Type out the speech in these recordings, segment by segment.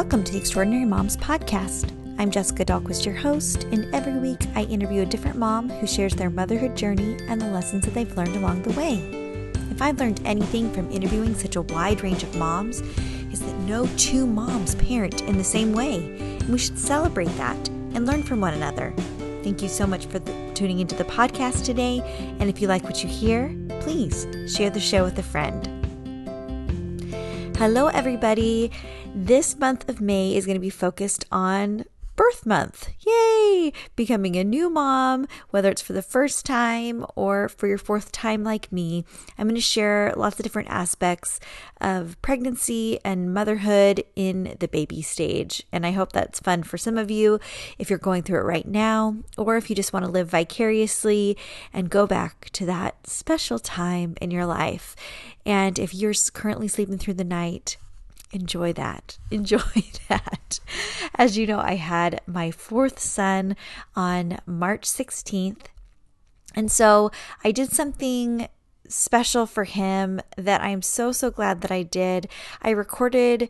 Welcome to the Extraordinary Moms Podcast. I'm Jessica Dahlquist, your host, and every week I interview a different mom who shares their motherhood journey and the lessons that they've learned along the way. If I've learned anything from interviewing such a wide range of moms, is that no two moms parent in the same way, and we should celebrate that and learn from one another. Thank you so much for the, tuning into the podcast today, and if you like what you hear, please share the show with a friend. Hello, everybody. This month of May is going to be focused on birth month. Yay! Becoming a new mom, whether it's for the first time or for your fourth time like me. I'm going to share lots of different aspects of pregnancy and motherhood in the baby stage. And I hope that's fun for some of you if you're going through it right now, or if you just want to live vicariously and go back to that special time in your life. And if you're currently sleeping through the night, enjoy that. Enjoy that. As you know, I had my fourth son on March 16th. And so I did something special for him that I'm so, so glad that I did. I recorded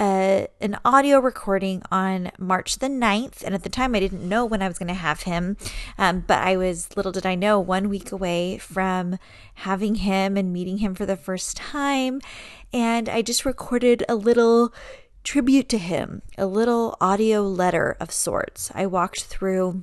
a, an audio recording on March the 9th. And at the time, I didn't know when I was going to have him. Um, but I was, little did I know, one week away from having him and meeting him for the first time. And I just recorded a little tribute to him, a little audio letter of sorts. I walked through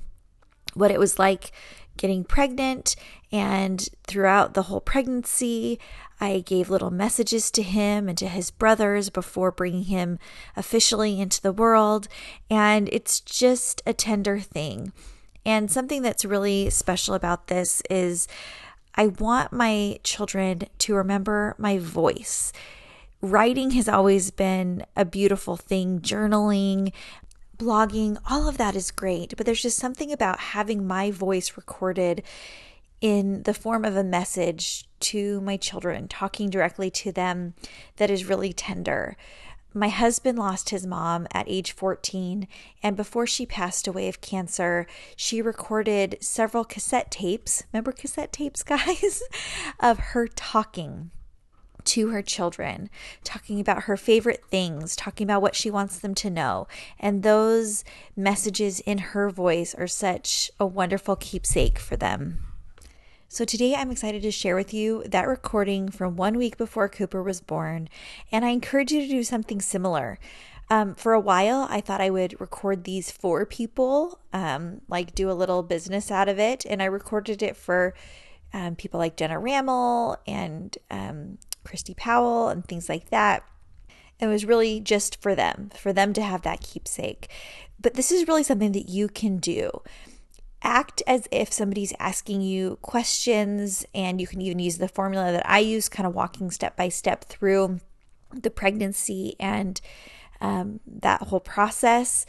what it was like getting pregnant and throughout the whole pregnancy I gave little messages to him and to his brothers before bringing him officially into the world. And it's just a tender thing. And something that's really special about this is I want my children to remember my voice. Writing has always been a beautiful thing, journaling, blogging, all of that is great. But there's just something about having my voice recorded in the form of a message to my children, talking directly to them that is really tender. My husband lost his mom at age 14, and before she passed away of cancer, she recorded several cassette tapes. Remember cassette tapes, guys? of her talking to her children, talking about her favorite things, talking about what she wants them to know. And those messages in her voice are such a wonderful keepsake for them. So today I'm excited to share with you that recording from one week before Cooper was born, and I encourage you to do something similar. Um, for a while, I thought I would record these for people, um, like do a little business out of it, and I recorded it for um, people like Jenna Rammel and um, Christy Powell and things like that. It was really just for them, for them to have that keepsake. But this is really something that you can do act as if somebody's asking you questions, and you can even use the formula that I use, kind of walking step by step through the pregnancy and um, that whole process.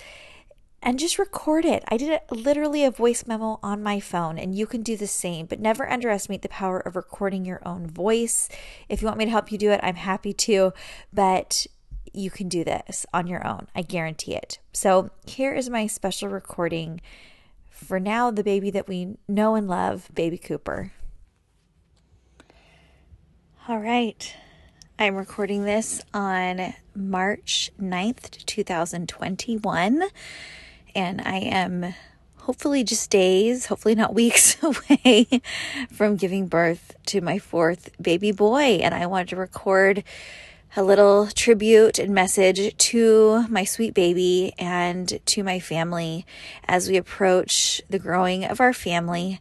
And just record it. I did it, literally a voice memo on my phone, and you can do the same, but never underestimate the power of recording your own voice. If you want me to help you do it, I'm happy to, but you can do this on your own. I guarantee it. So, here is my special recording for now, the baby that we know and love, Baby Cooper. All right. I'm recording this on March 9th, 2021. And I am hopefully just days, hopefully not weeks away from giving birth to my fourth baby boy. And I wanted to record a little tribute and message to my sweet baby and to my family as we approach the growing of our family.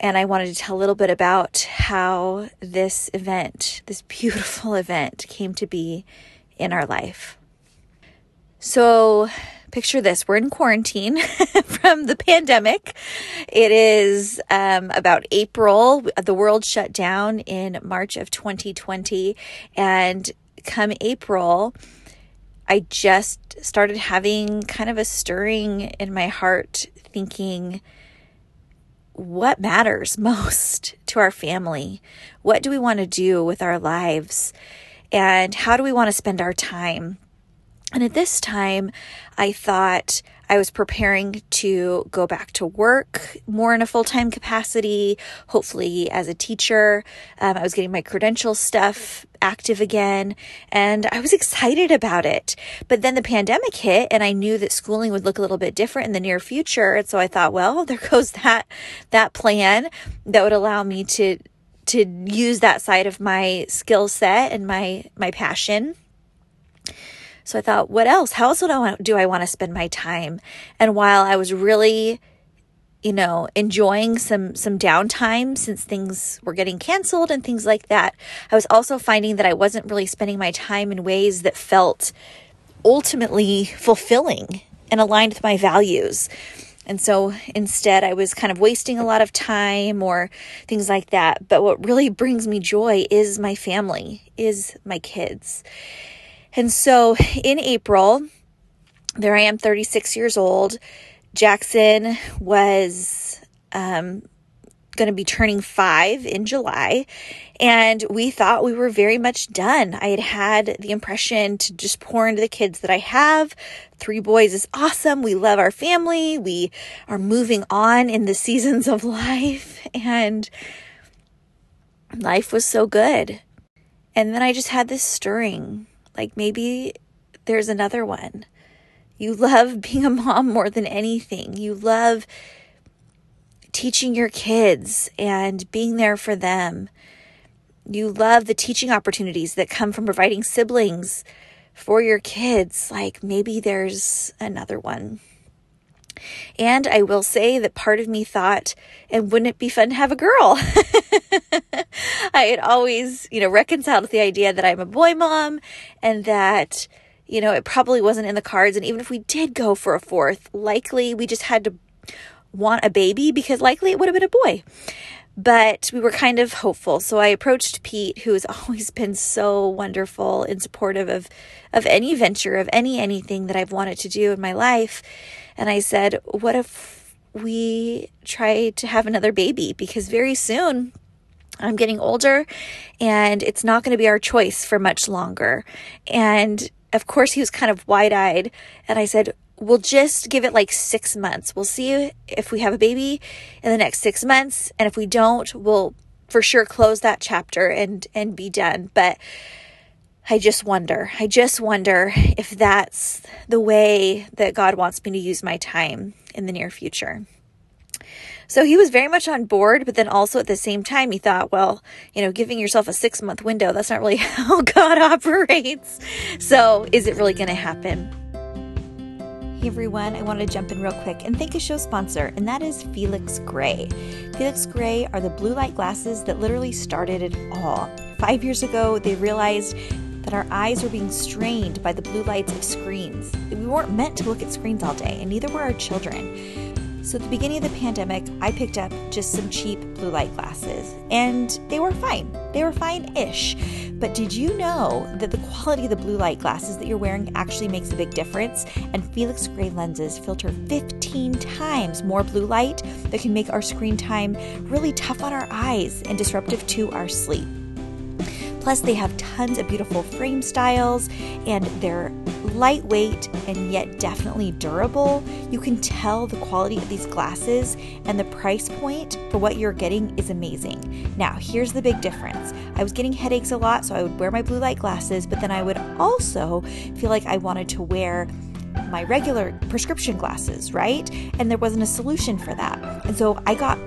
And I wanted to tell a little bit about how this event, this beautiful event, came to be in our life. So, picture this we're in quarantine from the pandemic. It is um, about April. The world shut down in March of 2020. And come April, I just started having kind of a stirring in my heart, thinking, what matters most to our family? What do we want to do with our lives? And how do we want to spend our time? And at this time, I thought I was preparing to go back to work more in a full time capacity, hopefully as a teacher. Um, I was getting my credential stuff active again and I was excited about it. But then the pandemic hit and I knew that schooling would look a little bit different in the near future. And so I thought, well, there goes that, that plan that would allow me to, to use that side of my skill set and my, my passion. So I thought, what else? How else do I want, do I want to spend my time? And while I was really, you know, enjoying some some downtime since things were getting canceled and things like that, I was also finding that I wasn't really spending my time in ways that felt ultimately fulfilling and aligned with my values. And so instead, I was kind of wasting a lot of time or things like that. But what really brings me joy is my family, is my kids. And so in April, there I am, 36 years old. Jackson was um, going to be turning five in July. And we thought we were very much done. I had had the impression to just pour into the kids that I have. Three boys is awesome. We love our family. We are moving on in the seasons of life. And life was so good. And then I just had this stirring like maybe there's another one. You love being a mom more than anything. You love teaching your kids and being there for them. You love the teaching opportunities that come from providing siblings for your kids. Like maybe there's another one. And I will say that part of me thought, and wouldn't it be fun to have a girl? I had always, you know, reconciled with the idea that I'm a boy mom and that, you know, it probably wasn't in the cards. And even if we did go for a fourth, likely we just had to want a baby because likely it would have been a boy. But we were kind of hopeful. So I approached Pete, who has always been so wonderful and supportive of, of any venture, of any anything that I've wanted to do in my life. And I said, What if we try to have another baby? Because very soon I'm getting older and it's not going to be our choice for much longer. And of course, he was kind of wide eyed. And I said, We'll just give it like six months. We'll see if we have a baby in the next six months. And if we don't, we'll for sure close that chapter and and be done. But I just wonder. I just wonder if that's the way that God wants me to use my time in the near future. So he was very much on board, but then also at the same time, he thought, well, you know, giving yourself a six month window, that's not really how God operates. So is it really going to happen? Hey everyone, I want to jump in real quick and thank a show sponsor, and that is Felix Gray. Felix Gray are the blue light glasses that literally started it all. Five years ago, they realized that our eyes were being strained by the blue lights of screens. We weren't meant to look at screens all day, and neither were our children. So, at the beginning of the pandemic, I picked up just some cheap blue light glasses, and they were fine. They were fine ish. But did you know that the quality of the blue light glasses that you're wearing actually makes a big difference? And Felix Gray lenses filter 15 times more blue light that can make our screen time really tough on our eyes and disruptive to our sleep. Plus, they have tons of beautiful frame styles and they're lightweight and yet definitely durable. You can tell the quality of these glasses and the price point for what you're getting is amazing. Now, here's the big difference I was getting headaches a lot, so I would wear my blue light glasses, but then I would also feel like I wanted to wear my regular prescription glasses, right? And there wasn't a solution for that. And so I got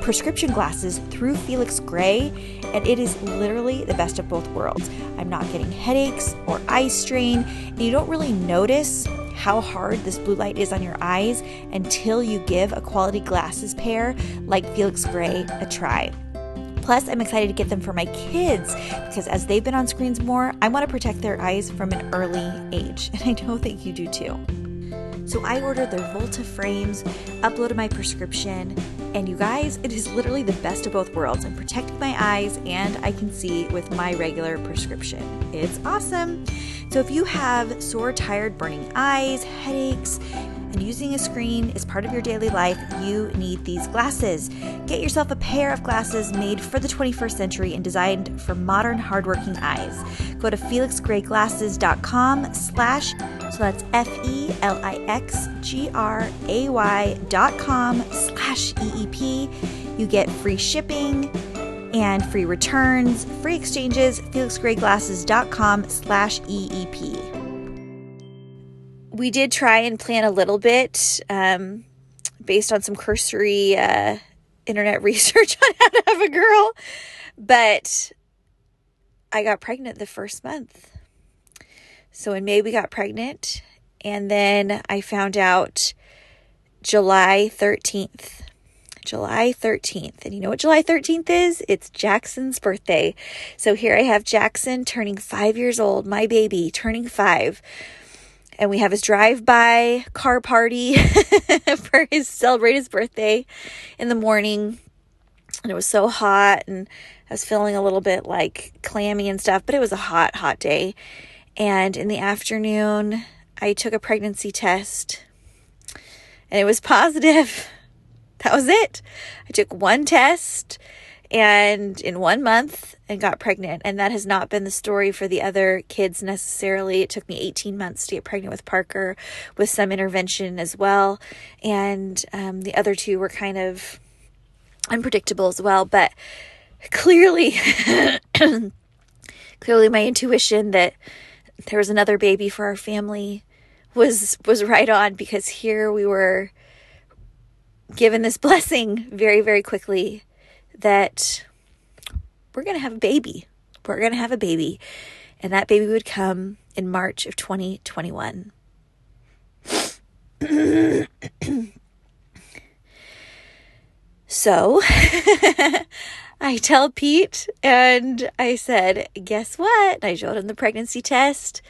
prescription glasses through Felix Gray, and it is literally the best of both worlds. I'm not getting headaches or eye strain, and you don't really notice how hard this blue light is on your eyes until you give a quality glasses pair like Felix Gray a try. Plus, I'm excited to get them for my kids because as they've been on screens more, I want to protect their eyes from an early age. And I know that you do too. So I ordered their Volta frames, uploaded my prescription, and you guys, it is literally the best of both worlds. I'm protecting my eyes and I can see with my regular prescription. It's awesome. So if you have sore, tired, burning eyes, headaches, and using a screen is part of your daily life, you need these glasses. Get yourself a pair of glasses made for the 21st century and designed for modern, hardworking eyes. Go to felixgrayglasses.com slash, so that's F-E-L-I-X-G-R-A-Y dot com slash EEP. You get free shipping and free returns, free exchanges, felixgrayglasses.com slash EEP. We did try and plan a little bit um, based on some cursory uh, internet research on how to have a girl, but I got pregnant the first month. So in May, we got pregnant, and then I found out July 13th July 13th. And you know what July 13th is? It's Jackson's birthday. So here I have Jackson turning five years old, my baby turning five. And we have his drive by car party for his celebrate his birthday in the morning. And it was so hot and I was feeling a little bit like clammy and stuff, but it was a hot, hot day. And in the afternoon, I took a pregnancy test and it was positive. that was it. I took one test and in one month and got pregnant. And that has not been the story for the other kids necessarily. It took me 18 months to get pregnant with Parker with some intervention as well. And um, the other two were kind of unpredictable as well. But clearly, clearly my intuition that there was another baby for our family was was right on because here we were given this blessing very, very quickly that we're going to have a baby. We're going to have a baby. And that baby would come in March of 2021. so I tell Pete and I said, Guess what? And I showed him the pregnancy test.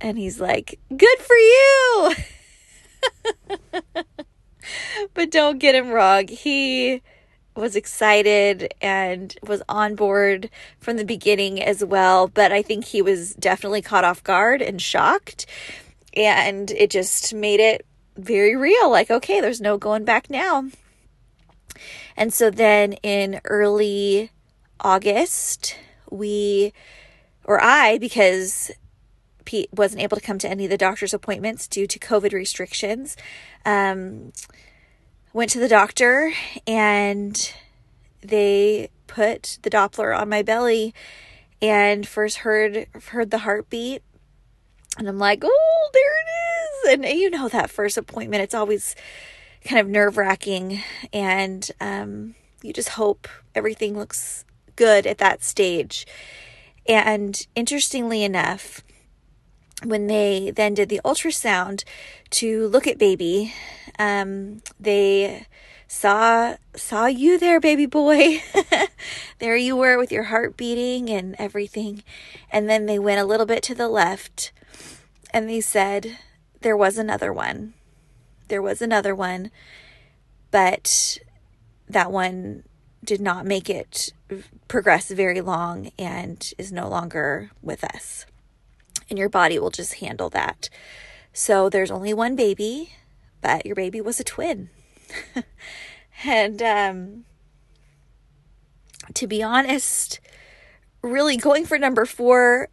And he's like, Good for you. but don't get him wrong. He was excited and was on board from the beginning as well, but I think he was definitely caught off guard and shocked. And it just made it very real like, okay, there's no going back now. And so then in early August, we, or I, because Pete wasn't able to come to any of the doctor's appointments due to COVID restrictions. Um, went to the doctor and they put the Doppler on my belly and first heard heard the heartbeat and I'm like, "Oh, there it is." And you know that first appointment, it's always kind of nerve-wracking and um, you just hope everything looks good at that stage. And interestingly enough, when they then did the ultrasound to look at baby, um, they saw saw you there, baby boy. there you were with your heart beating and everything. And then they went a little bit to the left and they said there was another one. There was another one, but that one did not make it progress very long and is no longer with us and your body will just handle that. So there's only one baby, but your baby was a twin. and um, to be honest, really going for number four,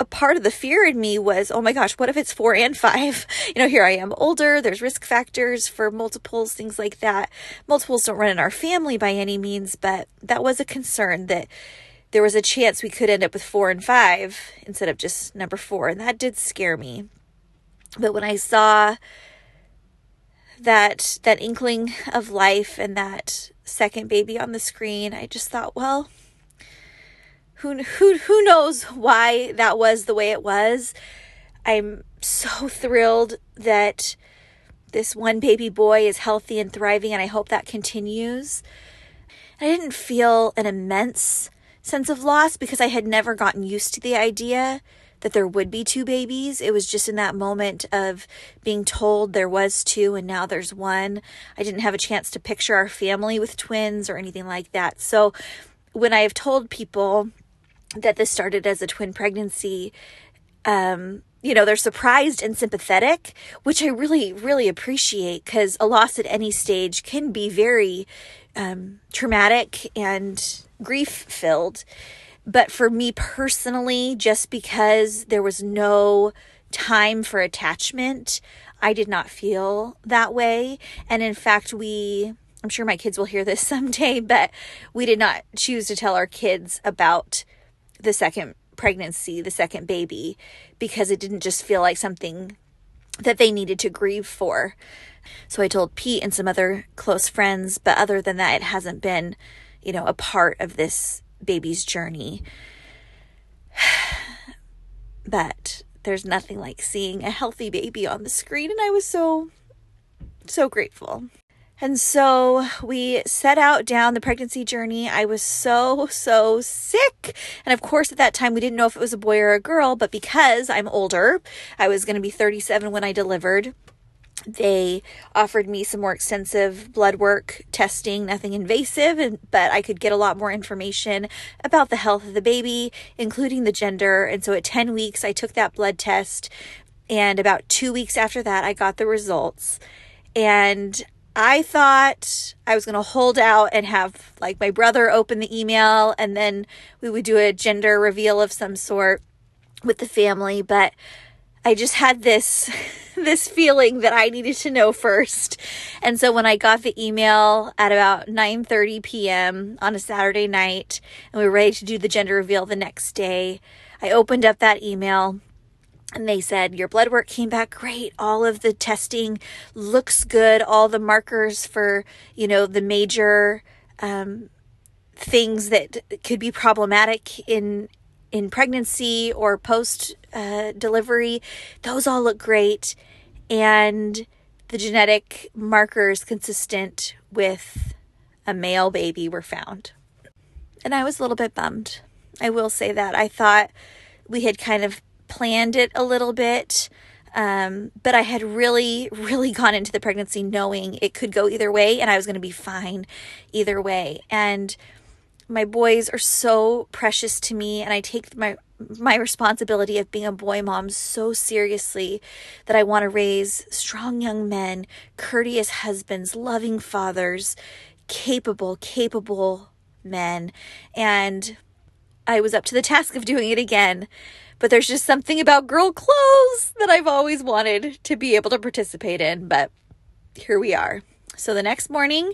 a part of the fear in me was, oh my gosh, what if it's four and five? You know, here I am older, there's risk factors for multiples, things like that. Multiples don't run in our family by any means, but that was a concern that there was a chance we could end up with four and five instead of just number four. And that did scare me. But when I saw that that inkling of life and that second baby on the screen, I just thought, well, who who who knows why that was the way it was. I'm so thrilled that this one baby boy is healthy and thriving and I hope that continues. I didn't feel an immense sense of loss because I had never gotten used to the idea that there would be two babies. It was just in that moment of being told there was two and now there's one. I didn't have a chance to picture our family with twins or anything like that. So when I have told people that this started as a twin pregnancy, um, you know, they're surprised and sympathetic, which I really, really appreciate because a loss at any stage can be very um, traumatic and grief filled. But for me personally, just because there was no time for attachment, I did not feel that way. And in fact, we, I'm sure my kids will hear this someday, but we did not choose to tell our kids about the second pregnancy, the second baby, because it didn't just feel like something that they needed to grieve for. So I told Pete and some other close friends, but other than that, it hasn't been, you know, a part of this baby's journey. but there's nothing like seeing a healthy baby on the screen, and I was so, so grateful. And so we set out down the pregnancy journey. I was so, so sick. And of course, at that time, we didn't know if it was a boy or a girl, but because I'm older, I was going to be 37 when I delivered. They offered me some more extensive blood work testing, nothing invasive, but I could get a lot more information about the health of the baby, including the gender. And so at 10 weeks, I took that blood test. And about two weeks after that, I got the results. And I thought I was going to hold out and have like my brother open the email and then we would do a gender reveal of some sort with the family, but I just had this this feeling that I needed to know first. And so when I got the email at about 9:30 p.m. on a Saturday night and we were ready to do the gender reveal the next day, I opened up that email and they said your blood work came back great. All of the testing looks good. All the markers for you know the major um, things that could be problematic in in pregnancy or post uh, delivery those all look great. And the genetic markers consistent with a male baby were found. And i was a little bit bummed. I will say that. I thought we had kind of planned it a little bit. Um, but I had really, really gone into the pregnancy knowing it could go either way and I was going to be fine either way. And my boys are so precious to me and I take my my responsibility of being a boy mom so seriously that I want to raise strong young men, courteous husbands, loving fathers, capable, capable men. And I was up to the task of doing it again. But there's just something about girl clothes that I've always wanted to be able to participate in. But here we are. So the next morning,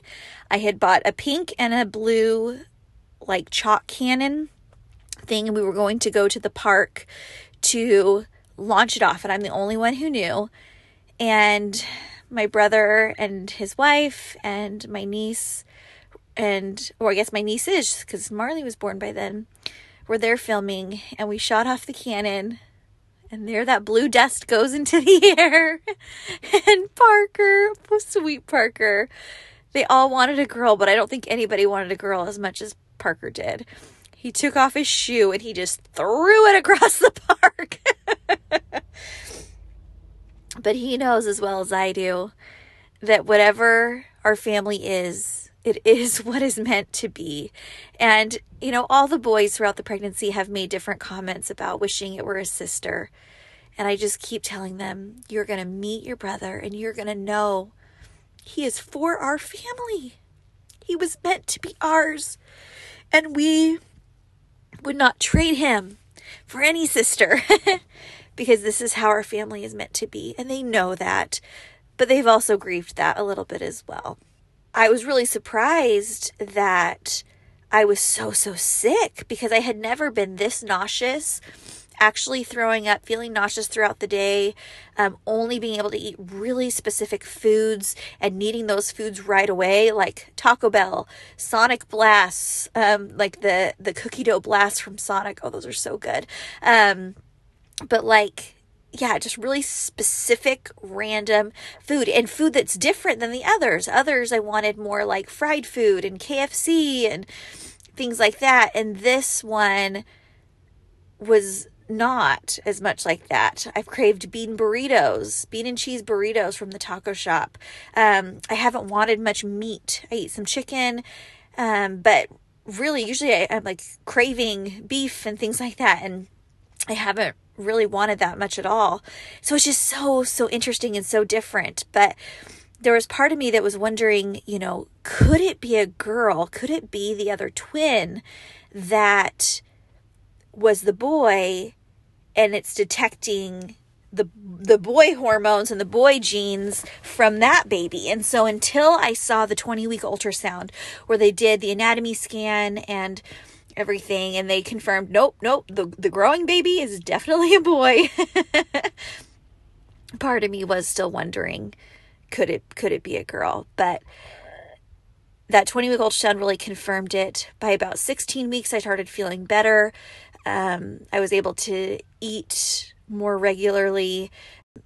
I had bought a pink and a blue, like chalk cannon thing, and we were going to go to the park to launch it off. And I'm the only one who knew. And my brother and his wife and my niece and or I guess my niece is because Marley was born by then were there filming and we shot off the cannon and there that blue dust goes into the air and Parker, oh, sweet Parker, they all wanted a girl, but I don't think anybody wanted a girl as much as Parker did. He took off his shoe and he just threw it across the park. but he knows as well as I do that whatever our family is, it is what is meant to be. And, you know, all the boys throughout the pregnancy have made different comments about wishing it were a sister. And I just keep telling them, you're going to meet your brother and you're going to know he is for our family. He was meant to be ours. And we would not trade him for any sister because this is how our family is meant to be. And they know that. But they've also grieved that a little bit as well. I was really surprised that I was so, so sick because I had never been this nauseous, actually throwing up, feeling nauseous throughout the day, um, only being able to eat really specific foods and needing those foods right away, like Taco Bell, Sonic Blasts, um, like the, the cookie dough blast from Sonic. Oh, those are so good. Um, but like yeah, just really specific random food and food that's different than the others. Others I wanted more like fried food and KFC and things like that. And this one was not as much like that. I've craved bean burritos, bean and cheese burritos from the taco shop. Um, I haven't wanted much meat. I eat some chicken, um, but really, usually I, I'm like craving beef and things like that. And I haven't really wanted that much at all. So it's just so, so interesting and so different. But there was part of me that was wondering, you know, could it be a girl? Could it be the other twin that was the boy and it's detecting the the boy hormones and the boy genes from that baby. And so until I saw the 20 week ultrasound where they did the anatomy scan and everything and they confirmed nope, nope, the the growing baby is definitely a boy. Part of me was still wondering could it could it be a girl? But that 20 week old ultrasound really confirmed it. By about 16 weeks, I started feeling better. Um, I was able to eat more regularly,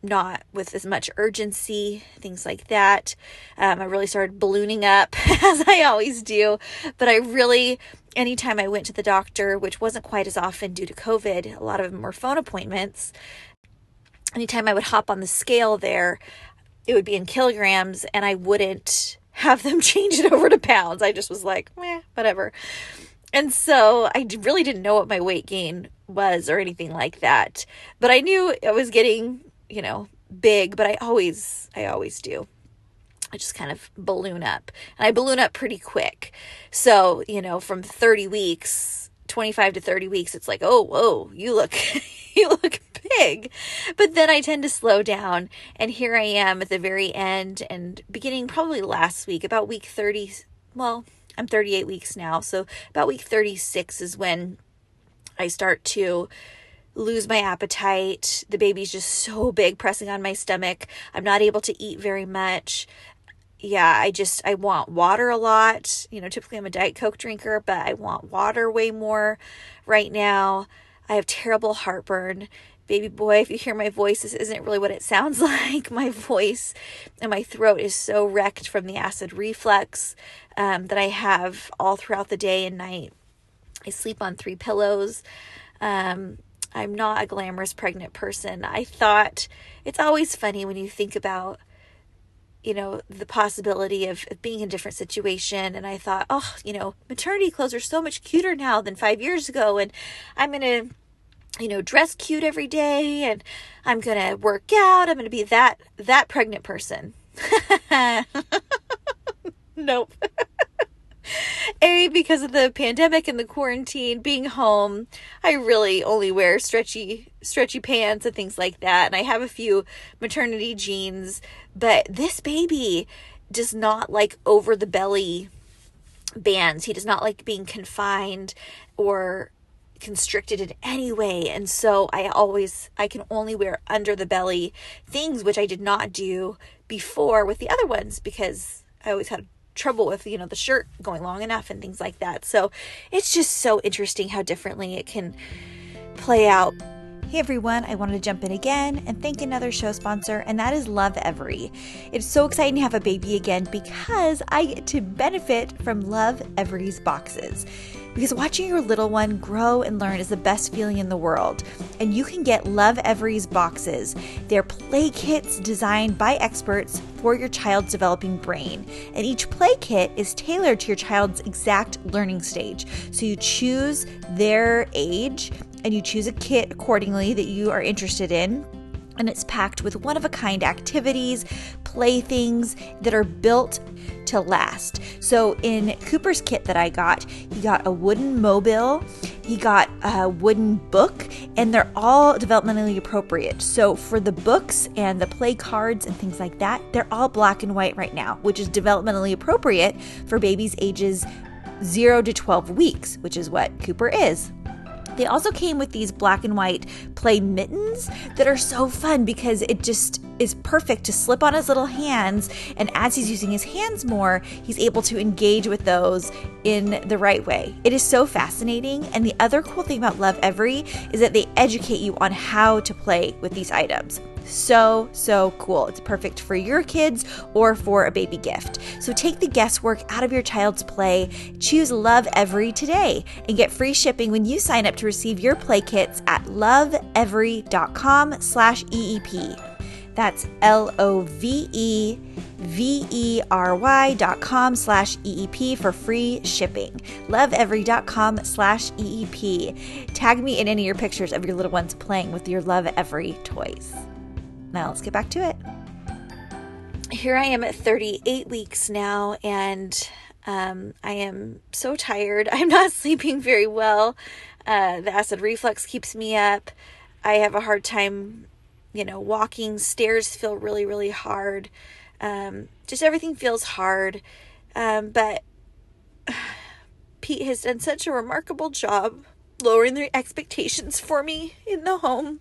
not with as much urgency, things like that. Um, I really started ballooning up as I always do. But I really, anytime I went to the doctor, which wasn't quite as often due to COVID, a lot of them were phone appointments. Anytime I would hop on the scale there, it would be in kilograms and I wouldn't have them change it over to pounds. I just was like, whatever. And so I really didn't know what my weight gain was or anything like that. But I knew I was getting, you know, big, but I always, I always do. I just kind of balloon up and I balloon up pretty quick. So, you know, from 30 weeks, 25 to 30 weeks, it's like, oh, whoa, you look, you look big. But then I tend to slow down. And here I am at the very end and beginning probably last week, about week 30. Well, I'm 38 weeks now. So about week 36 is when I start to lose my appetite. The baby's just so big, pressing on my stomach. I'm not able to eat very much. Yeah, I just I want water a lot. You know, typically I'm a diet coke drinker, but I want water way more right now. I have terrible heartburn baby boy, if you hear my voice, this isn't really what it sounds like. My voice and my throat is so wrecked from the acid reflux um, that I have all throughout the day and night. I sleep on three pillows. Um, I'm not a glamorous pregnant person. I thought it's always funny when you think about you know the possibility of, being in a different situation and i thought oh you know maternity clothes are so much cuter now than five years ago and i'm gonna you know, dress cute every day and I'm to work out. I'm to be that that pregnant person. nope. A because of the pandemic and the quarantine, being home, I really only wear stretchy stretchy pants and things like that and I have a few maternity jeans, but this baby does not like over the belly bands. He does not like being confined or constricted in any way and so i always i can only wear under the belly things which i did not do before with the other ones because i always had trouble with you know the shirt going long enough and things like that so it's just so interesting how differently it can play out Hey everyone, I wanted to jump in again and thank another show sponsor, and that is Lovevery. It's so exciting to have a baby again because I get to benefit from Love Every's boxes. Because watching your little one grow and learn is the best feeling in the world. And you can get Lovevery's boxes. They're play kits designed by experts for your child's developing brain. And each play kit is tailored to your child's exact learning stage. So you choose their age and you choose a kit accordingly that you are interested in. And it's packed with one of a kind activities, playthings that are built to last. So, in Cooper's kit that I got, he got a wooden mobile, he got a wooden book, and they're all developmentally appropriate. So, for the books and the play cards and things like that, they're all black and white right now, which is developmentally appropriate for babies ages 0 to 12 weeks, which is what Cooper is. They also came with these black and white play mittens that are so fun because it just is perfect to slip on his little hands. And as he's using his hands more, he's able to engage with those in the right way. It is so fascinating. And the other cool thing about Lovevery is that they educate you on how to play with these items. So, so cool. It's perfect for your kids or for a baby gift. So take the guesswork out of your child's play. Choose Lovevery today and get free shipping when you sign up to receive your play kits at lovevery.com slash EEP. That's L O V E V E R Y dot com slash EEP for free shipping. Lovevery.com slash EEP. Tag me in any of your pictures of your little ones playing with your Lovevery toys. Now let's get back to it. here I am at 38 weeks now, and um, I am so tired. I'm not sleeping very well. Uh, the acid reflux keeps me up. I have a hard time, you know, walking. Stairs feel really, really hard. Um, just everything feels hard. Um, but Pete has done such a remarkable job lowering the expectations for me in the home.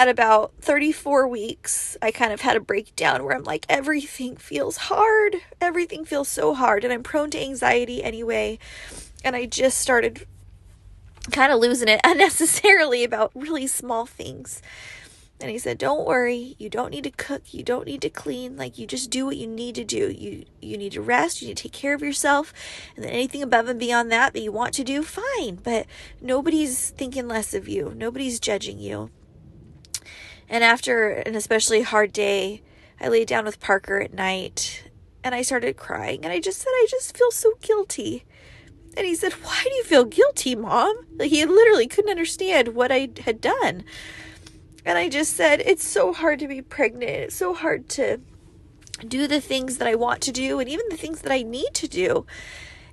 At about 34 weeks, I kind of had a breakdown where I'm like, everything feels hard. Everything feels so hard. And I'm prone to anxiety anyway. And I just started kind of losing it unnecessarily about really small things. And he said, "Don't worry. You don't need to cook. You don't need to clean. Like you just do what you need to do. You you need to rest. You need to take care of yourself. And then anything above and beyond that that you want to do, fine. But nobody's thinking less of you. Nobody's judging you." And after an especially hard day, I laid down with Parker at night and I started crying and I just said, "I just feel so guilty." And he said, "Why do you feel guilty, mom?" Like he literally couldn't understand what I had done. And I just said, it's so hard to be pregnant. It's so hard to do the things that I want to do and even the things that I need to do.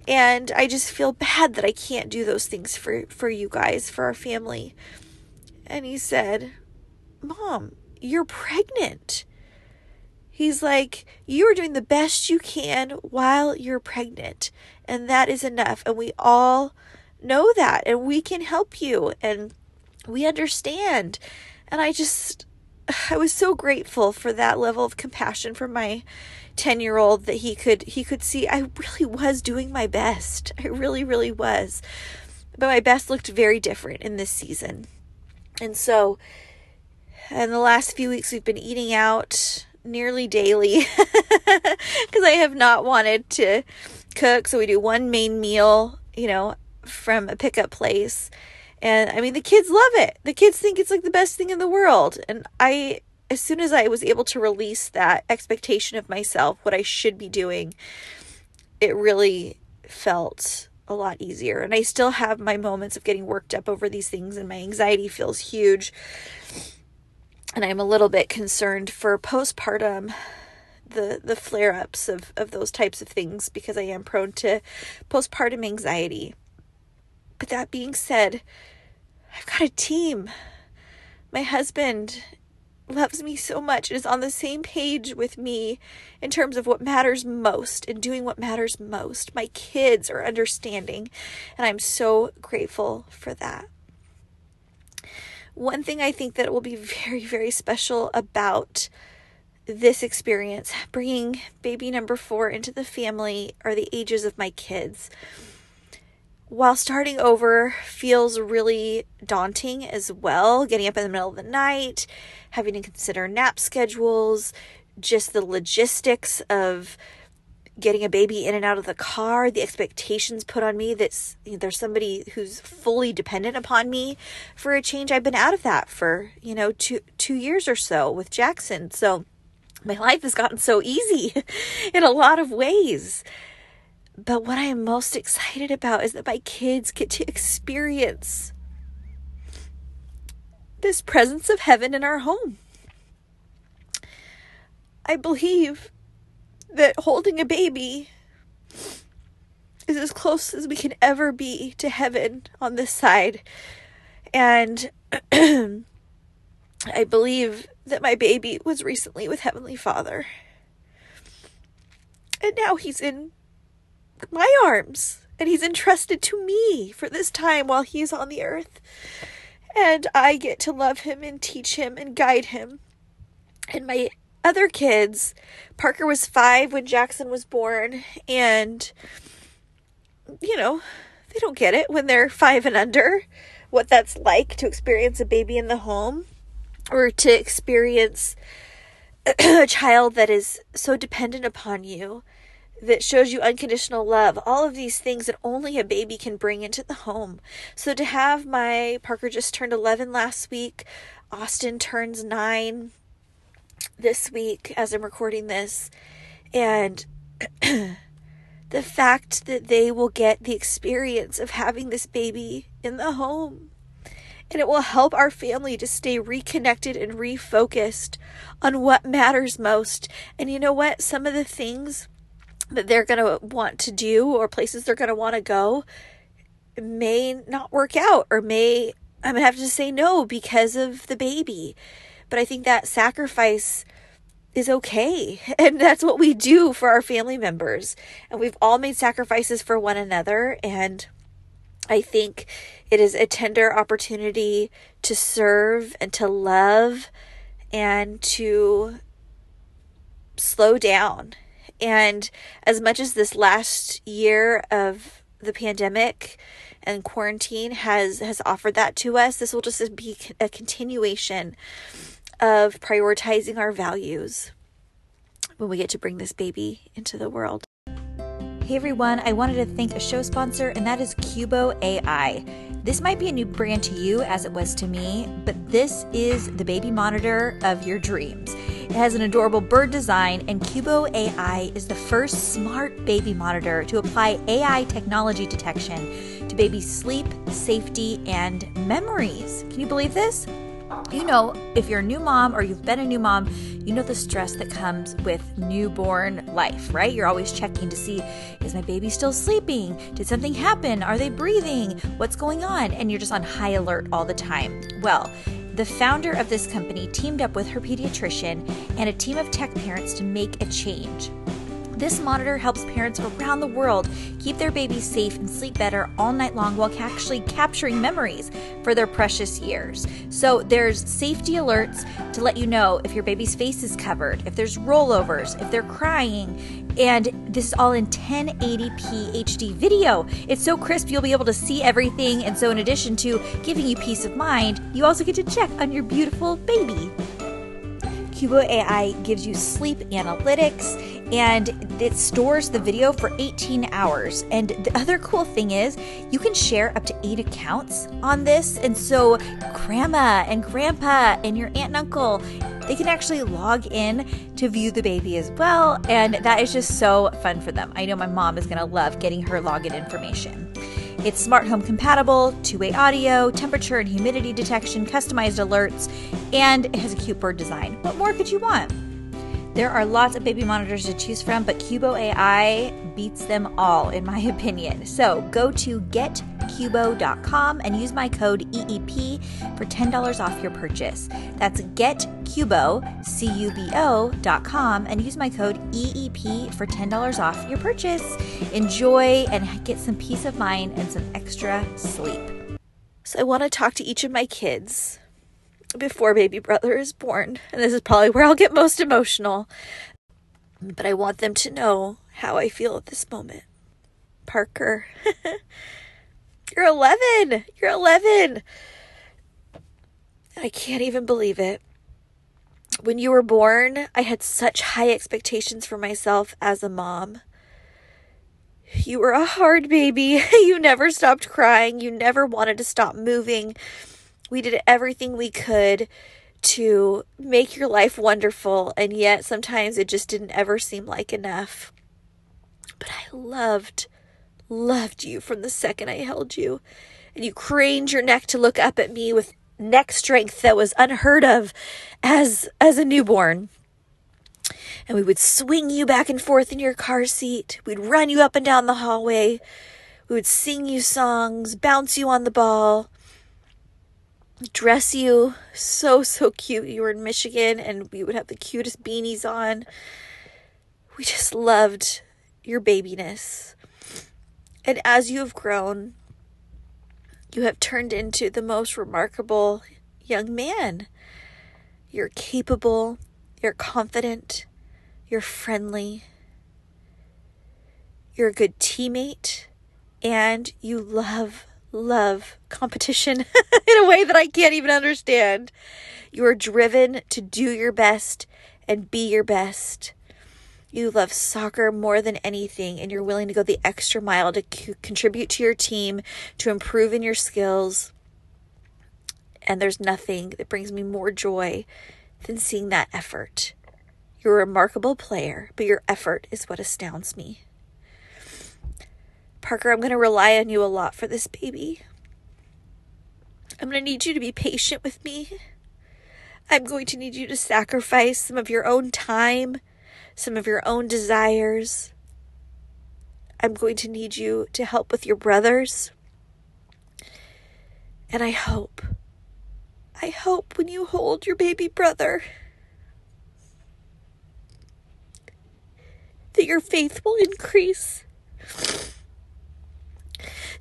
And I just feel bad that I can't do those things for, for you guys, for our family. And he said, Mom, you're pregnant. He's like, You are doing the best you can while you're pregnant. And that is enough. And we all know that. And we can help you. And we understand. And I just, I was so grateful for that level of compassion from my 10 year old that he could, he could see I really was doing my best. I really, really was. But my best looked very different in this season. And so, in the last few weeks, we've been eating out nearly daily because I have not wanted to cook. So we do one main meal, you know, from a pickup place and I mean, the kids love it. The kids think it's like the best thing in the world. And I, as soon as I was able to release that expectation of myself, what I should be doing, it really felt a lot easier. And I still have my moments of getting worked up over these things, and my anxiety feels huge. And I'm a little bit concerned for postpartum the the flare ups of, of those types of things because I am prone to postpartum anxiety. But that being said, I've got a team. My husband loves me so much and is on the same page with me in terms of what matters most and doing what matters most. My kids are understanding, and I'm so grateful for that. One thing I think that will be very, very special about this experience, bringing baby number four into the family, are the ages of my kids. While starting over feels really daunting as well, getting up in the middle of the night, having to consider nap schedules, just the logistics of getting a baby in and out of the car, the expectations put on me that there's somebody who's fully dependent upon me for a change. I've been out of that for, you know, 2 2 years or so with Jackson. So my life has gotten so easy in a lot of ways. But what I am most excited about is that my kids get to experience this presence of heaven in our home. I believe that holding a baby is as close as we can ever be to heaven on this side. And I believe that my baby was recently with Heavenly Father. And now he's in my arms and he's entrusted to me for this time while he's on the earth. And I get to love him and teach him and guide him. And my other kids, Parker was five when Jackson was born, and you know, they don't get it when they're five and under what that's like to experience a baby in the home or to experience a child that is so dependent upon you that shows you unconditional love, all of these things that only a baby can bring into the home. So to have my Parker just turned 11 last week, Austin turns 9 this week as I'm recording this, and the fact that they will get the experience of having this baby in the home and it will help our family to stay reconnected and refocused on what matters most. And you know what? Some of the things that they're going to want to do or places they're going to want to go may not work out or may I'm going to have to say no because of the baby. But I think that sacrifice is okay. And that's what we do for our family members. And we've all made sacrifices for one another. And I think it is a tender opportunity to serve and to love and to slow down. And as much as this last year of the pandemic and quarantine has has offered that to us, this will just be a continuation of prioritizing our values when we get to bring this baby into the world. Hey everyone, I wanted to thank a show sponsor, and that is Cubo AI. This might be a new brand to you as it was to me, but this is the baby monitor of your dreams. It has an adorable bird design, and Cubo AI is the first smart baby monitor to apply AI technology detection to baby sleep, safety, and memories. Can you believe this? You know, if you're a new mom or you've been a new mom, you know the stress that comes with newborn life, right? You're always checking to see is my baby still sleeping? Did something happen? Are they breathing? What's going on? And you're just on high alert all the time. Well, the founder of this company teamed up with her pediatrician and a team of tech parents to make a change. This monitor helps parents around the world keep their babies safe and sleep better all night long while actually capturing memories for their precious years. So there's safety alerts to let you know if your baby's face is covered, if there's rollovers, if they're crying, and this is all in 1080p HD video. It's so crisp you'll be able to see everything. And so, in addition to giving you peace of mind, you also get to check on your beautiful baby. Cubo AI gives you sleep analytics and it stores the video for 18 hours. And the other cool thing is, you can share up to eight accounts on this. And so, grandma and grandpa and your aunt and uncle, they can actually log in to view the baby as well. And that is just so fun for them. I know my mom is going to love getting her login information. It's smart home compatible, two way audio, temperature and humidity detection, customized alerts, and it has a cute bird design. What more could you want? There are lots of baby monitors to choose from, but Cubo AI beats them all, in my opinion. So go to getcubo.com and use my code EEP for $10 off your purchase. That's getcubo, C-U-B-O.com, and use my code EEP for $10 off your purchase. Enjoy and get some peace of mind and some extra sleep. So I want to talk to each of my kids before baby brother is born. And this is probably where I'll get most emotional. But I want them to know how I feel at this moment. Parker, you're 11. You're 11. I can't even believe it. When you were born, I had such high expectations for myself as a mom. You were a hard baby. You never stopped crying. You never wanted to stop moving. We did everything we could to make your life wonderful, and yet sometimes it just didn't ever seem like enough. But I loved, loved you from the second I held you. And you craned your neck to look up at me with neck strength that was unheard of as as a newborn. And we would swing you back and forth in your car seat. We'd run you up and down the hallway. We would sing you songs, bounce you on the ball dress you so, so cute. You were in Michigan and we would have the cutest beanies on. We just loved your babiness. And as you have grown, you have turned into the most remarkable young man. You're capable, you're confident, you're friendly, you're a good teammate, and you love love competition in a way that I can't even understand. You are driven to do your best and be your best. You love soccer more than anything, and you're willing to go the extra mile to c- contribute to your team, to improve in your skills. And there's nothing that brings me more joy than seeing that effort. You're a remarkable player, but your effort is what astounds me. Parker, I'm going to rely on you a lot for this baby. I'm going to need you to be patient with me. I'm going to need you to sacrifice some of your own time, some of your own desires. I'm going to need you to help with your brothers. And I hope, I hope when you hold your baby brother, that your faith will increase.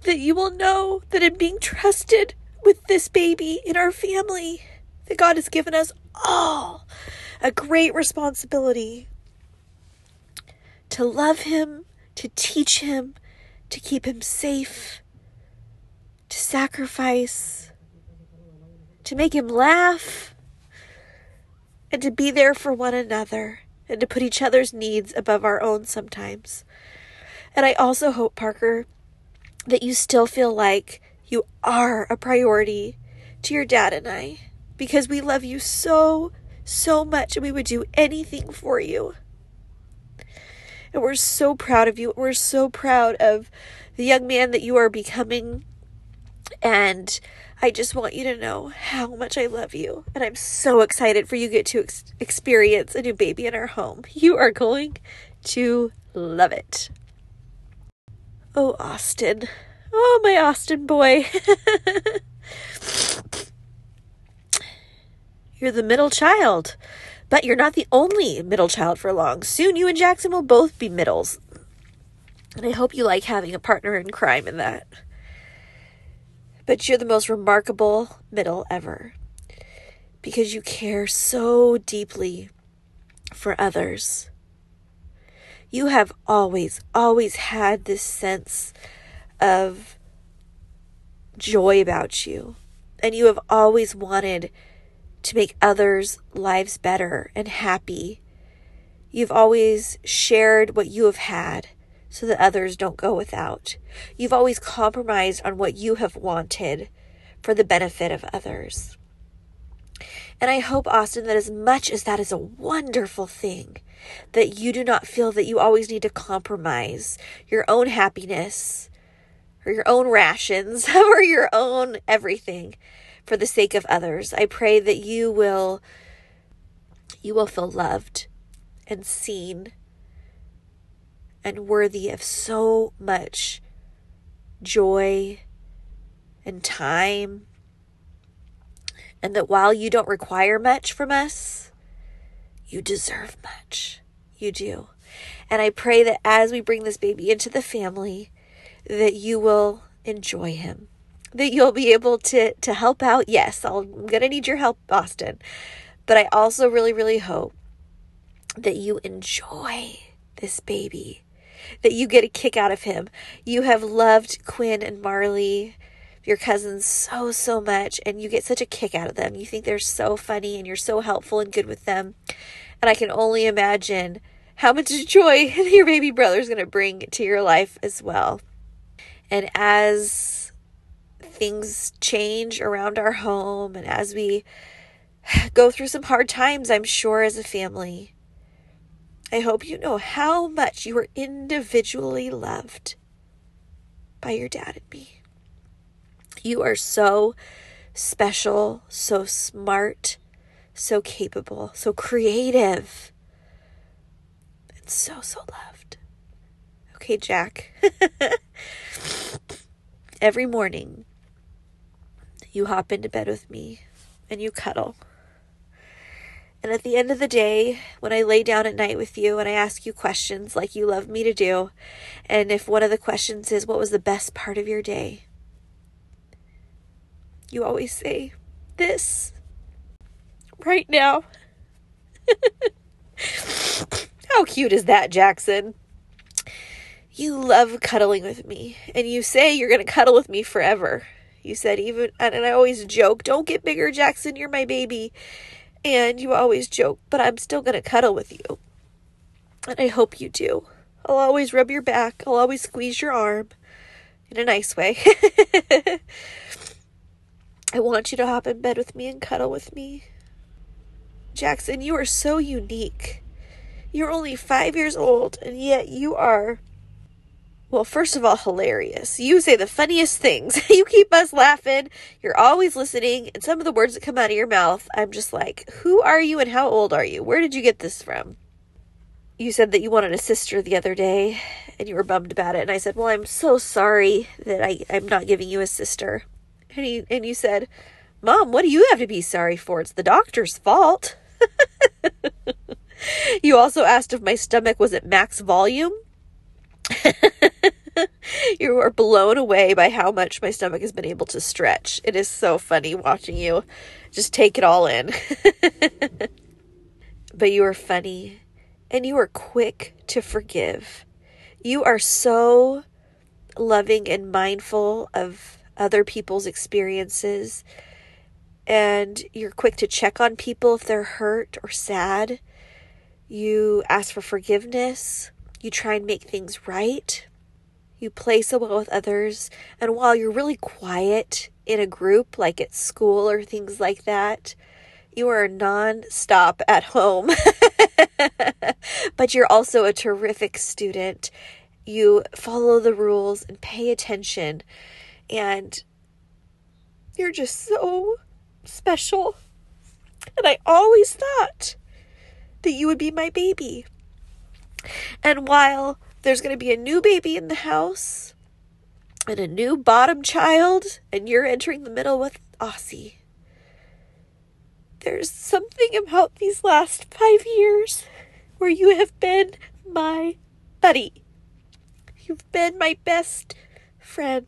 That you will know that in being trusted with this baby in our family, that God has given us all a great responsibility to love Him, to teach Him, to keep Him safe, to sacrifice, to make Him laugh, and to be there for one another and to put each other's needs above our own sometimes. And I also hope, Parker, that you still feel like you are a priority to your dad and I because we love you so, so much and we would do anything for you. And we're so proud of you. We're so proud of the young man that you are becoming. And I just want you to know how much I love you. And I'm so excited for you to get to ex- experience a new baby in our home. You are going to love it. Oh, Austin. Oh, my Austin boy. you're the middle child, but you're not the only middle child for long. Soon you and Jackson will both be middles. And I hope you like having a partner in crime in that but you're the most remarkable middle ever because you care so deeply for others. You have always, always had this sense of joy about you, and you have always wanted to make others' lives better and happy. You've always shared what you have had so that others don't go without. You've always compromised on what you have wanted for the benefit of others. And I hope, Austin, that as much as that is a wonderful thing, that you do not feel that you always need to compromise your own happiness or your own rations or your own everything for the sake of others. I pray that you will you will feel loved and seen and worthy of so much joy and time. And that while you don't require much from us, you deserve much. You do. And I pray that as we bring this baby into the family, that you will enjoy him. That you'll be able to to help out. Yes, i I'm going to need your help, Austin. But I also really really hope that you enjoy this baby that you get a kick out of him. You have loved Quinn and Marley, your cousins, so, so much, and you get such a kick out of them. You think they're so funny and you're so helpful and good with them. And I can only imagine how much joy your baby brother is going to bring to your life as well. And as things change around our home and as we go through some hard times, I'm sure, as a family, I hope you know how much you are individually loved by your dad and me. You are so special, so smart, so capable, so creative, and so, so loved. Okay, Jack. Every morning, you hop into bed with me and you cuddle. And at the end of the day, when I lay down at night with you and I ask you questions like you love me to do, and if one of the questions is, What was the best part of your day? You always say, This. Right now. How cute is that, Jackson? You love cuddling with me, and you say you're going to cuddle with me forever. You said, even, and I always joke, Don't get bigger, Jackson, you're my baby. And you always joke, but I'm still going to cuddle with you. And I hope you do. I'll always rub your back. I'll always squeeze your arm in a nice way. I want you to hop in bed with me and cuddle with me. Jackson, you are so unique. You're only five years old, and yet you are Well, first of all, hilarious. You say the funniest things. you keep us laughing. You're always listening. And some of the words that come out of your mouth, I'm just like, who are you and how old are you? Where did you get this from? You said that you wanted a sister the other day and you were bummed about it. And I said, Well, I'm so sorry that I, I'm not giving you a sister. And, he, and you said, Mom, what do you have to be sorry for? It's the doctor's fault. you also asked if my stomach was at max volume. you were blown away by how much my stomach has been able to stretch. It is so funny watching you just take it all in. but you are funny and you are quick to forgive. You are so loving and mindful of other people's experiences. And you're quick to check on people if they're hurt or sad. You ask for forgiveness you try and make things right. You play so well with others. And while you're really quiet in a group, like at school or things like that, you are non-stop at home. but you're also a terrific student. You follow the rules and pay attention. And you're just so special. And I always thought that you would be my baby. And while there's going to be a new baby in the house and a new bottom child, and you're entering the middle with Aussie, there's something about these last five years where you have been my buddy. You've been my best friend.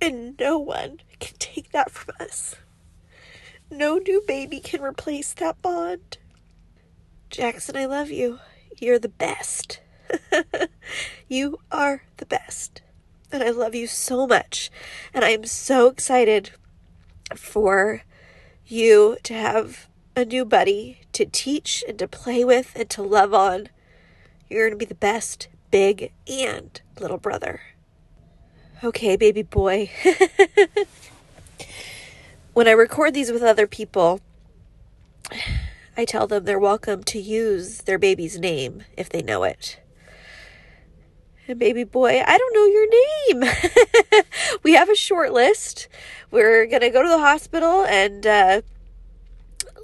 And no one can take that from us. No new baby can replace that bond. Jackson, I love you. You're the best. you are the best. And I love you so much. And I am so excited for you to have a new buddy to teach and to play with and to love on. You're going to be the best big and little brother. Okay, baby boy. when I record these with other people, I tell them they're welcome to use their baby's name if they know it. And baby boy, I don't know your name. we have a short list. We're going to go to the hospital and uh,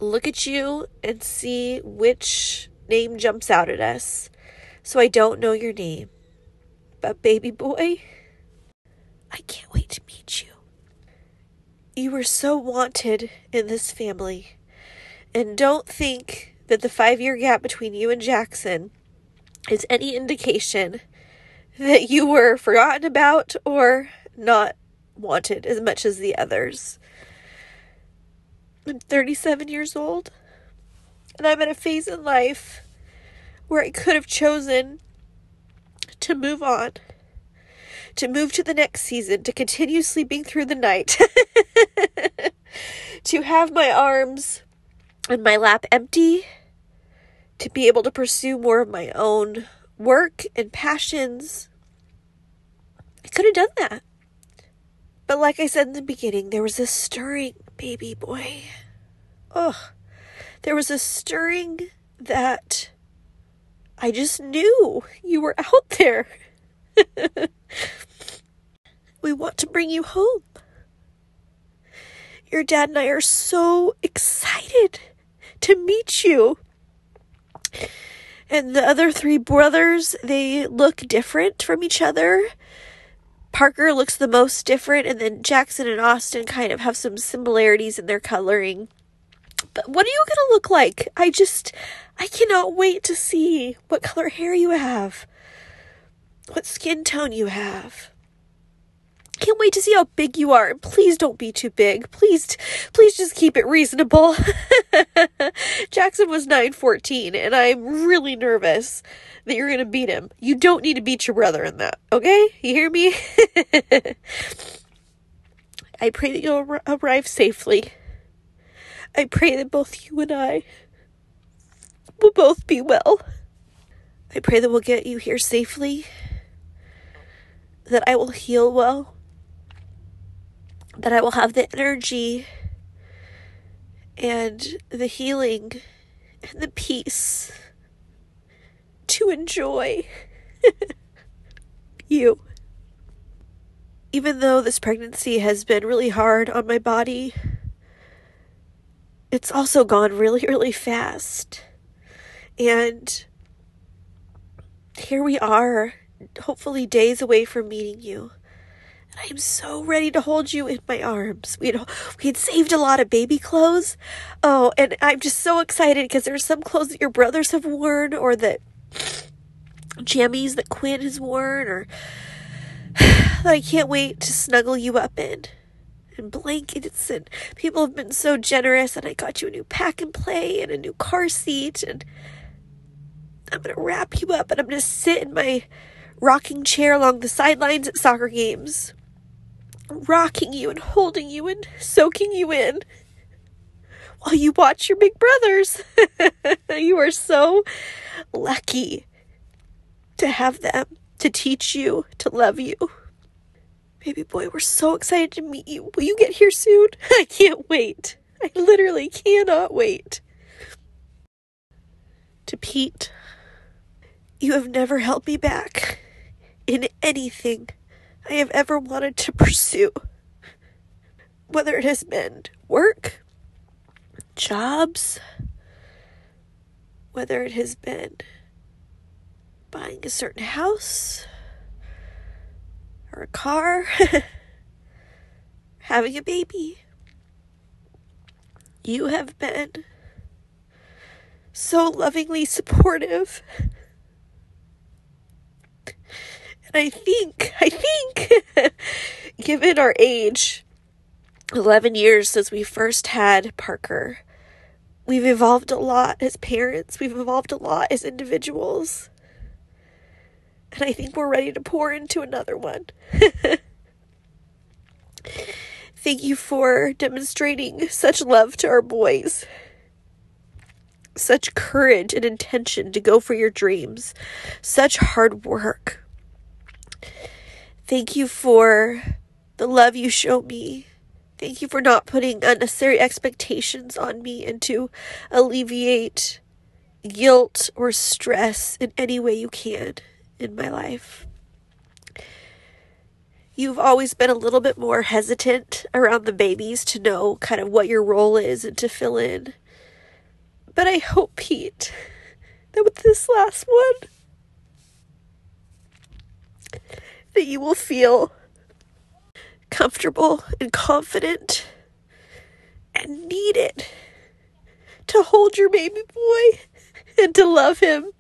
look at you and see which name jumps out at us. So I don't know your name. But baby boy, I can't wait to meet you. You were so wanted in this family. And don't think that the five year gap between you and Jackson is any indication that you were forgotten about or not wanted as much as the others. I'm 37 years old, and I'm at a phase in life where I could have chosen to move on, to move to the next season, to continue sleeping through the night, to have my arms and my lap empty to be able to pursue more of my own work and passions. I could have done that. But like I said in the beginning, there was a stirring, baby boy. Ugh. There was a stirring that I just knew you were out there. we want to bring you home. Your dad and I are so excited to meet you. And the other three brothers, they look different from each other. Parker looks the most different, and then Jackson and Austin kind of have some similarities in their coloring. But what are you going to look like? I just, I cannot wait to see what color hair you have, what skin tone you have. Can't wait to see how big you are. Please don't be too big. Please, please just keep it reasonable. Jackson was 914, and I'm really nervous that you're going to beat him. You don't need to beat your brother in that, okay? You hear me? I pray that you'll arrive safely. I pray that both you and I will both be well. I pray that we'll get you here safely, that I will heal well, that I will have the energy and the healing and the peace to enjoy you. Even though this pregnancy has been really hard on my body, it's also gone really, really fast. And here we are, hopefully days away from meeting you. And I am so ready to hold you in my arms. We had, we had saved a lot of baby clothes. Oh, and I'm just so excited because there's some clothes that your brothers have worn or that jammies that Quinn has worn or that I can't wait to snuggle you up in. And blankets and people have been so generous and I got you a new pack and play and a new car seat and I'm gonna wrap you up and I'm gonna sit in my rocking chair along the sidelines at soccer games, rocking you and holding you and soaking you in while you watch your big brothers. you are so lucky to have them to teach you to love you. Baby boy, we're so excited to meet you. Will you get here soon? I can't wait. I literally cannot wait. To Pete, you have never held me back in anything I have ever wanted to pursue. Whether it has been work, jobs, whether it has been buying a certain house or a car, having a baby. You have been so lovingly supportive. And I think, I think, given our age, 11 years since we first had Parker, we've evolved a lot as parents, we've evolved a lot as individuals. And I think we're ready to pour into another one. Thank you for demonstrating such love to our boys, such courage and intention to go for your dreams, such hard work. Thank you for the love you show me. Thank you for not putting unnecessary expectations on me and to alleviate guilt or stress in any way you can in my life. You've always been a little bit more hesitant around the babies to know kind of what your role is and to fill in. But I hope, Pete, that with this last one, that you will feel comfortable and confident and needed to hold your baby boy and to love him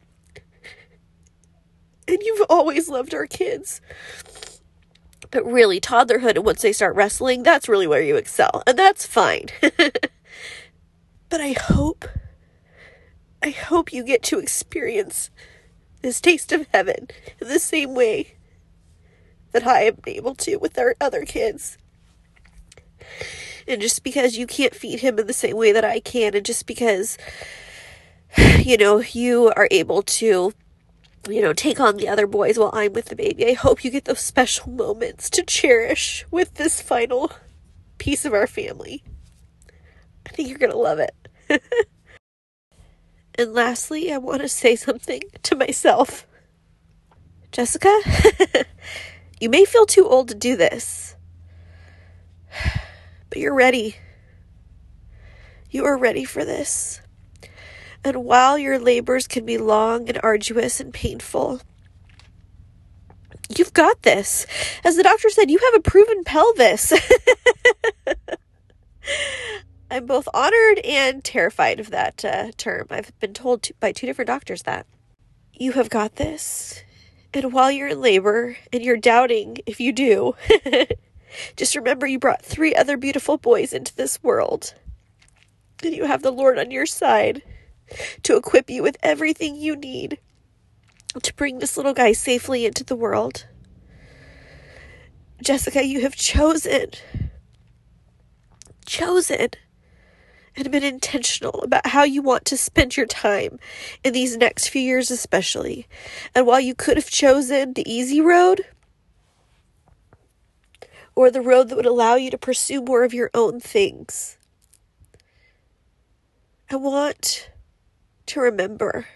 and you've always loved our kids. But really, toddlerhood and once they start wrestling, that's really where you excel. And that's fine. but I hope, I hope you get to experience this taste of heaven in the same way that I am able to with our other kids. And just because you can't feed him in the same way that I can, and just because, you know, you are able to you know, take on the other boys while I'm with the baby. I hope you get those special moments to cherish with this final piece of our family. I think you're going to love it. and lastly, I want to say something to myself. Jessica, you may feel too old to do this, but you're ready. You are ready for this. And while your labors can be long and arduous and painful, you've got this. As the doctor said, you have a proven pelvis. I'm both honored and terrified of that uh, term. I've been told to, by two different doctors that. You have got this. And while you're in labor and you're doubting if you do, just remember you brought three other beautiful boys into this world. And you have the Lord on your side to equip you with everything you need to bring this little guy safely into the world. Jessica, you have chosen, chosen, and been intentional about how you want to spend your time in these next few years, especially. And while you could have chosen the easy road, or the road that would allow you to pursue more of your own things, I want to remember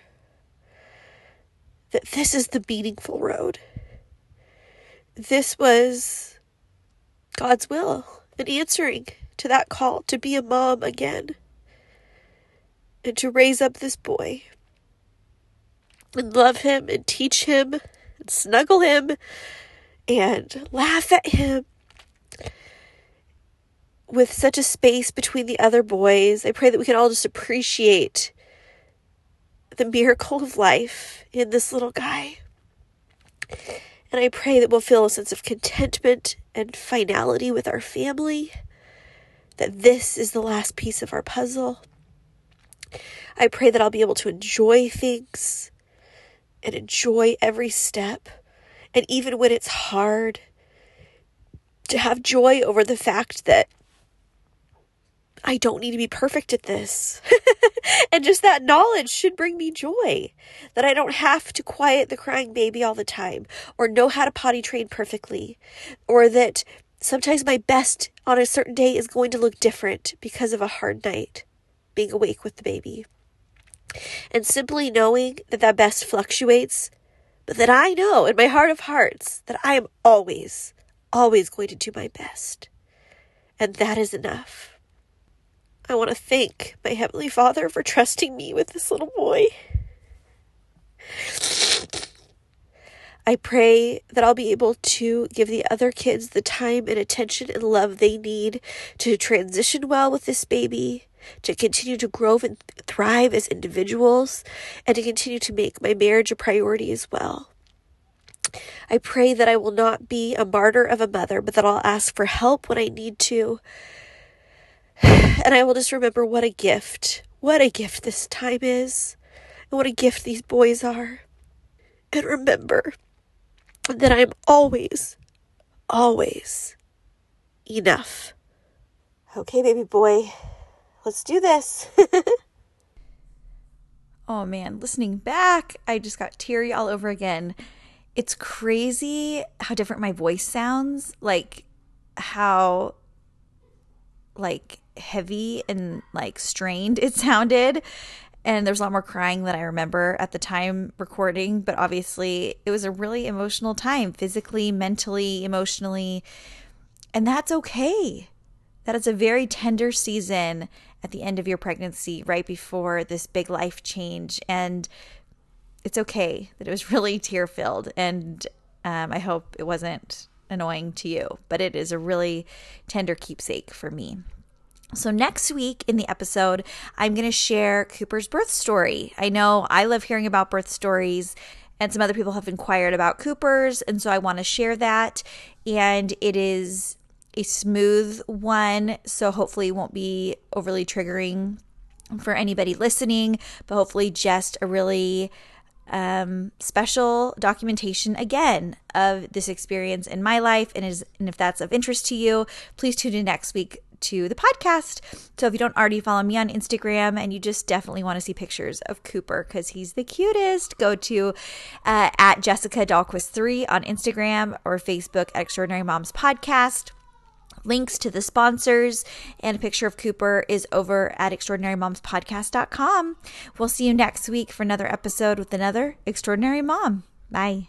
that this is the meaningful road. this was God's will and answering to that call to be a mom again and to raise up this boy and love him and teach him and snuggle him and laugh at him with such a space between the other boys. I pray that we can all just appreciate the miracle of life in this little guy. And I pray that we'll feel a sense of contentment and finality with our family, that this is the last piece of our puzzle. I pray that I'll be able to enjoy things and enjoy every step. And even when it's hard, to have joy over the fact that I don't need to be perfect at this. and just that knowledge should bring me joy that I don't have to quiet the crying baby all the time or know how to potty train perfectly or that sometimes my best on a certain day is going to look different because of a hard night being awake with the baby. And simply knowing that that best fluctuates, but that I know in my heart of hearts that I am always, always going to do my best. And that is enough. I want to thank my Heavenly Father for trusting me with this little boy. I pray that I'll be able to give the other kids the time and attention and love they need to transition well with this baby, to continue to grow and thrive as individuals, and to continue to make my marriage a priority as well. I pray that I will not be a martyr of a mother, but that I'll ask for help when I need to, and I will just remember what a gift, what a gift this time is, and what a gift these boys are. And remember that I'm always, always enough. Okay, baby boy, let's do this. oh man, listening back, I just got teary all over again. It's crazy how different my voice sounds. Like, how, like, heavy and like strained it sounded and there's a lot more crying than I remember at the time recording, but obviously it was a really emotional time, physically, mentally, emotionally, and that's okay. That is a very tender season at the end of your pregnancy, right before this big life change, and it's okay that it was really tear filled, and um, I hope it wasn't annoying to you, but it is a really tender keepsake for me. So, next week in the episode, I'm going to share Cooper's birth story. I know I love hearing about birth stories, and some other people have inquired about Cooper's, and so I want to share that. And it is a smooth one, so hopefully it won't be overly triggering for anybody listening, but hopefully just a really um, special documentation again of this experience in my life. And, is, and if that's of interest to you, please tune in next week to the podcast. So if you don't already follow me on Instagram and you just definitely want to see pictures of Cooper because he's the cutest, go to uh, at Jessica Dahlquist3 on Instagram or Facebook at Extraordinary Moms Podcast. Links to the sponsors and a picture of Cooper is over at extraordinarymomspodcast.com. We'll see you next week for another episode with another extraordinary mom. Bye.